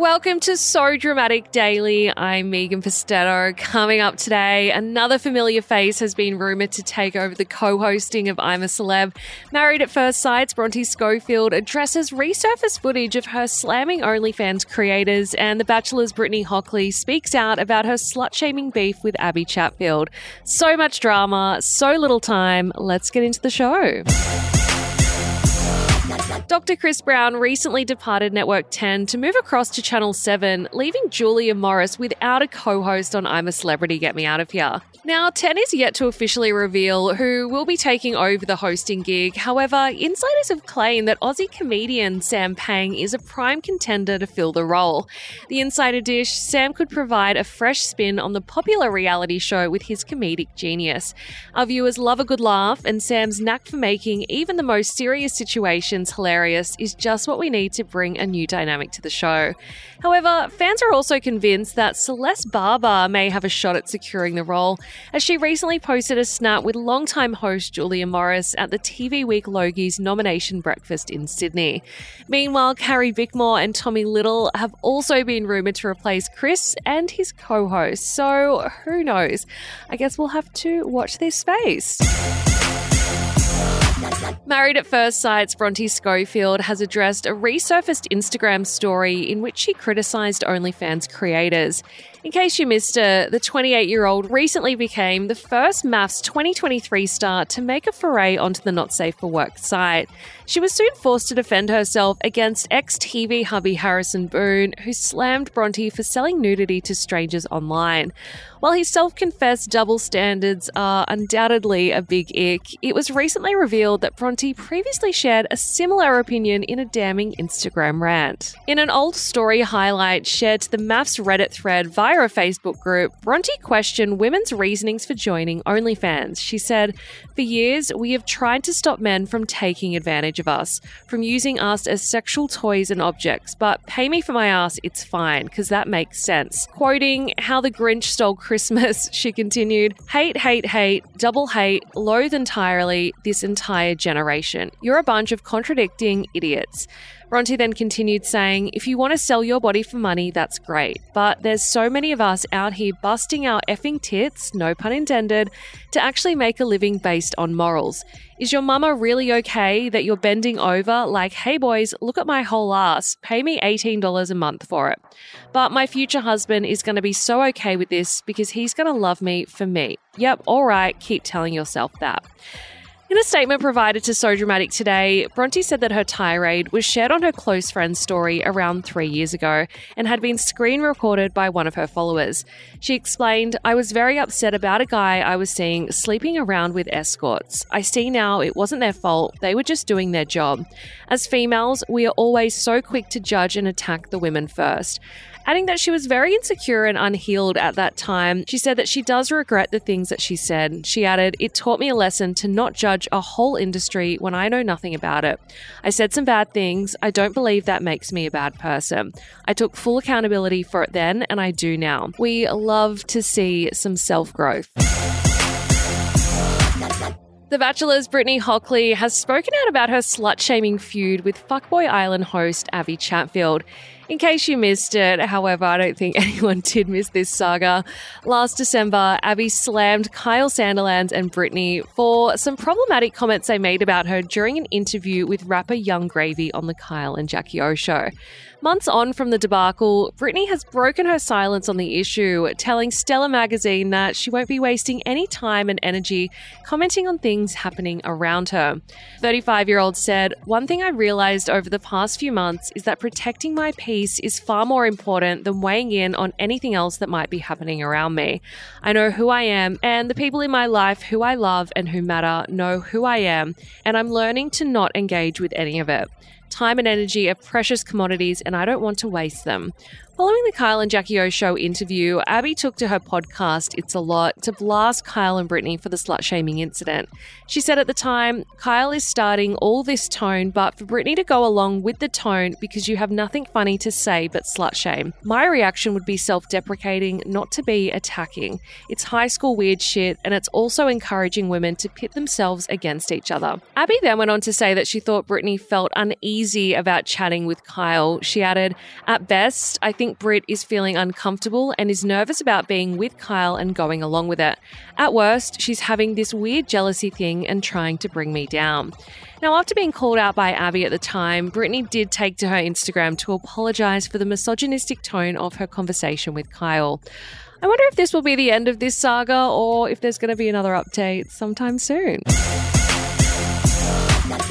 Welcome to So Dramatic Daily. I'm Megan Pustetto. Coming up today, another familiar face has been rumoured to take over the co hosting of I'm a Celeb. Married at First Sight's Bronte Schofield addresses resurfaced footage of her slamming OnlyFans creators, and The Bachelor's Brittany Hockley speaks out about her slut shaming beef with Abbie Chatfield. So much drama, so little time. Let's get into the show. Dr. Chris Brown recently departed Network 10 to move across to Channel 7, leaving Julia Morris without a co host on I'm a Celebrity, Get Me Out of Here. Now, 10 is yet to officially reveal who will be taking over the hosting gig. However, insiders have claimed that Aussie comedian Sam Pang is a prime contender to fill the role. The insider dish Sam could provide a fresh spin on the popular reality show with his comedic genius. Our viewers love a good laugh, and Sam's knack for making even the most serious situations hilarious is just what we need to bring a new dynamic to the show. However, fans are also convinced that Celeste Barber may have a shot at securing the role as she recently posted a snap with longtime host Julia Morris at the TV Week Logies nomination breakfast in Sydney. Meanwhile, Carrie Bickmore and Tommy Little have also been rumoured to replace Chris and his co host, so who knows? I guess we'll have to watch this space. Married at First Sight's Bronte Schofield has addressed a resurfaced Instagram story in which she criticised OnlyFans creators. In case you missed it, the 28 year old recently became the first MAFS 2023 star to make a foray onto the not safe for work site. She was soon forced to defend herself against ex TV hubby Harrison Boote, who slammed Bronte for selling nudity to strangers online. While his self confessed double standards are undoubtedly a big ick, it was recently revealed that Bronte previously shared a similar opinion in a damning Instagram rant. In an old story highlight shared to the MAFS Reddit thread via a Facebook group, Bronte questioned women's reasonings for joining OnlyFans. She said, For years, we have tried to stop men from taking advantage of us, from using us as sexual toys and objects, but pay me for my ass, it's fine, because that makes sense. Quoting how the Grinch stole Christmas, she continued, Hate, hate, hate, double hate, loathe entirely this entire generation. You're a bunch of contradicting idiots. Bronte then continued saying, If you want to sell your body for money, that's great. But there's so many of us out here busting our effing tits, no pun intended, to actually make a living based on morals. Is your mama really okay that you're bending over like, hey boys, look at my whole ass, pay me $18 a month for it? But my future husband is going to be so okay with this because he's going to love me for me. Yep, alright, keep telling yourself that. In a statement provided to So Dramatic today, Bronte said that her tirade was shared on her close friend's story around three years ago and had been screen recorded by one of her followers. She explained, I was very upset about a guy I was seeing sleeping around with escorts. I see now it wasn't their fault, they were just doing their job. As females, we are always so quick to judge and attack the women first adding that she was very insecure and unhealed at that time. She said that she does regret the things that she said. She added, It taught me a lesson to not judge a whole industry when I know nothing about it. I said some bad things. I don't believe that makes me a bad person. I took full accountability for it then, and I do now. We love to see some self growth. The Bachelor's Brittany Hockley has spoken out about her slut shaming feud with Fuckboy Island host Abbie Chatfield. In case you missed it, however, I don't think anyone did miss this saga. Last December, Abbie slammed Kyle Sandilands and Brittany for some problematic comments they made about her during an interview with rapper Yung Gravy on the Kyle and Jackie O show. Months on from the debacle, Brittany has broken her silence on the issue, telling Stella magazine that she won't be wasting any time and energy commenting on things happening around her. 35 year old said, One thing I realized over the past few months is that protecting my peace is far more important than weighing in on anything else that might be happening around me. I know who I am, and the people in my life who I love and who matter know who I am, and I'm learning to not engage with any of it. Time and energy are precious commodities, and I don't want to waste them. Following the Kyle and Jackie O show interview, Abbie took to her podcast, It's a Lot, to blast Kyle and Brittany for the slut shaming incident. She said at the time, Kyle is starting all this tone, but for Brittany to go along with the tone because you have nothing funny to say but slut shame. My reaction would be self deprecating, not to be attacking. It's high school weird shit, and it's also encouraging women to pit themselves against each other. Abbie then went on to say that she thought Brittany felt uneasy about chatting with Kyle. She added, At best, I think think Britt is feeling uncomfortable and is nervous about being with Kyle and going along with it. At worst, she's having this weird jealousy thing and trying to bring me down. Now, after being called out by Abbie at the time, Brittany did take to her Instagram to apologise for the misogynistic tone of her conversation with Kyle. I wonder if this will be the end of this saga or if there's going to be another update sometime soon.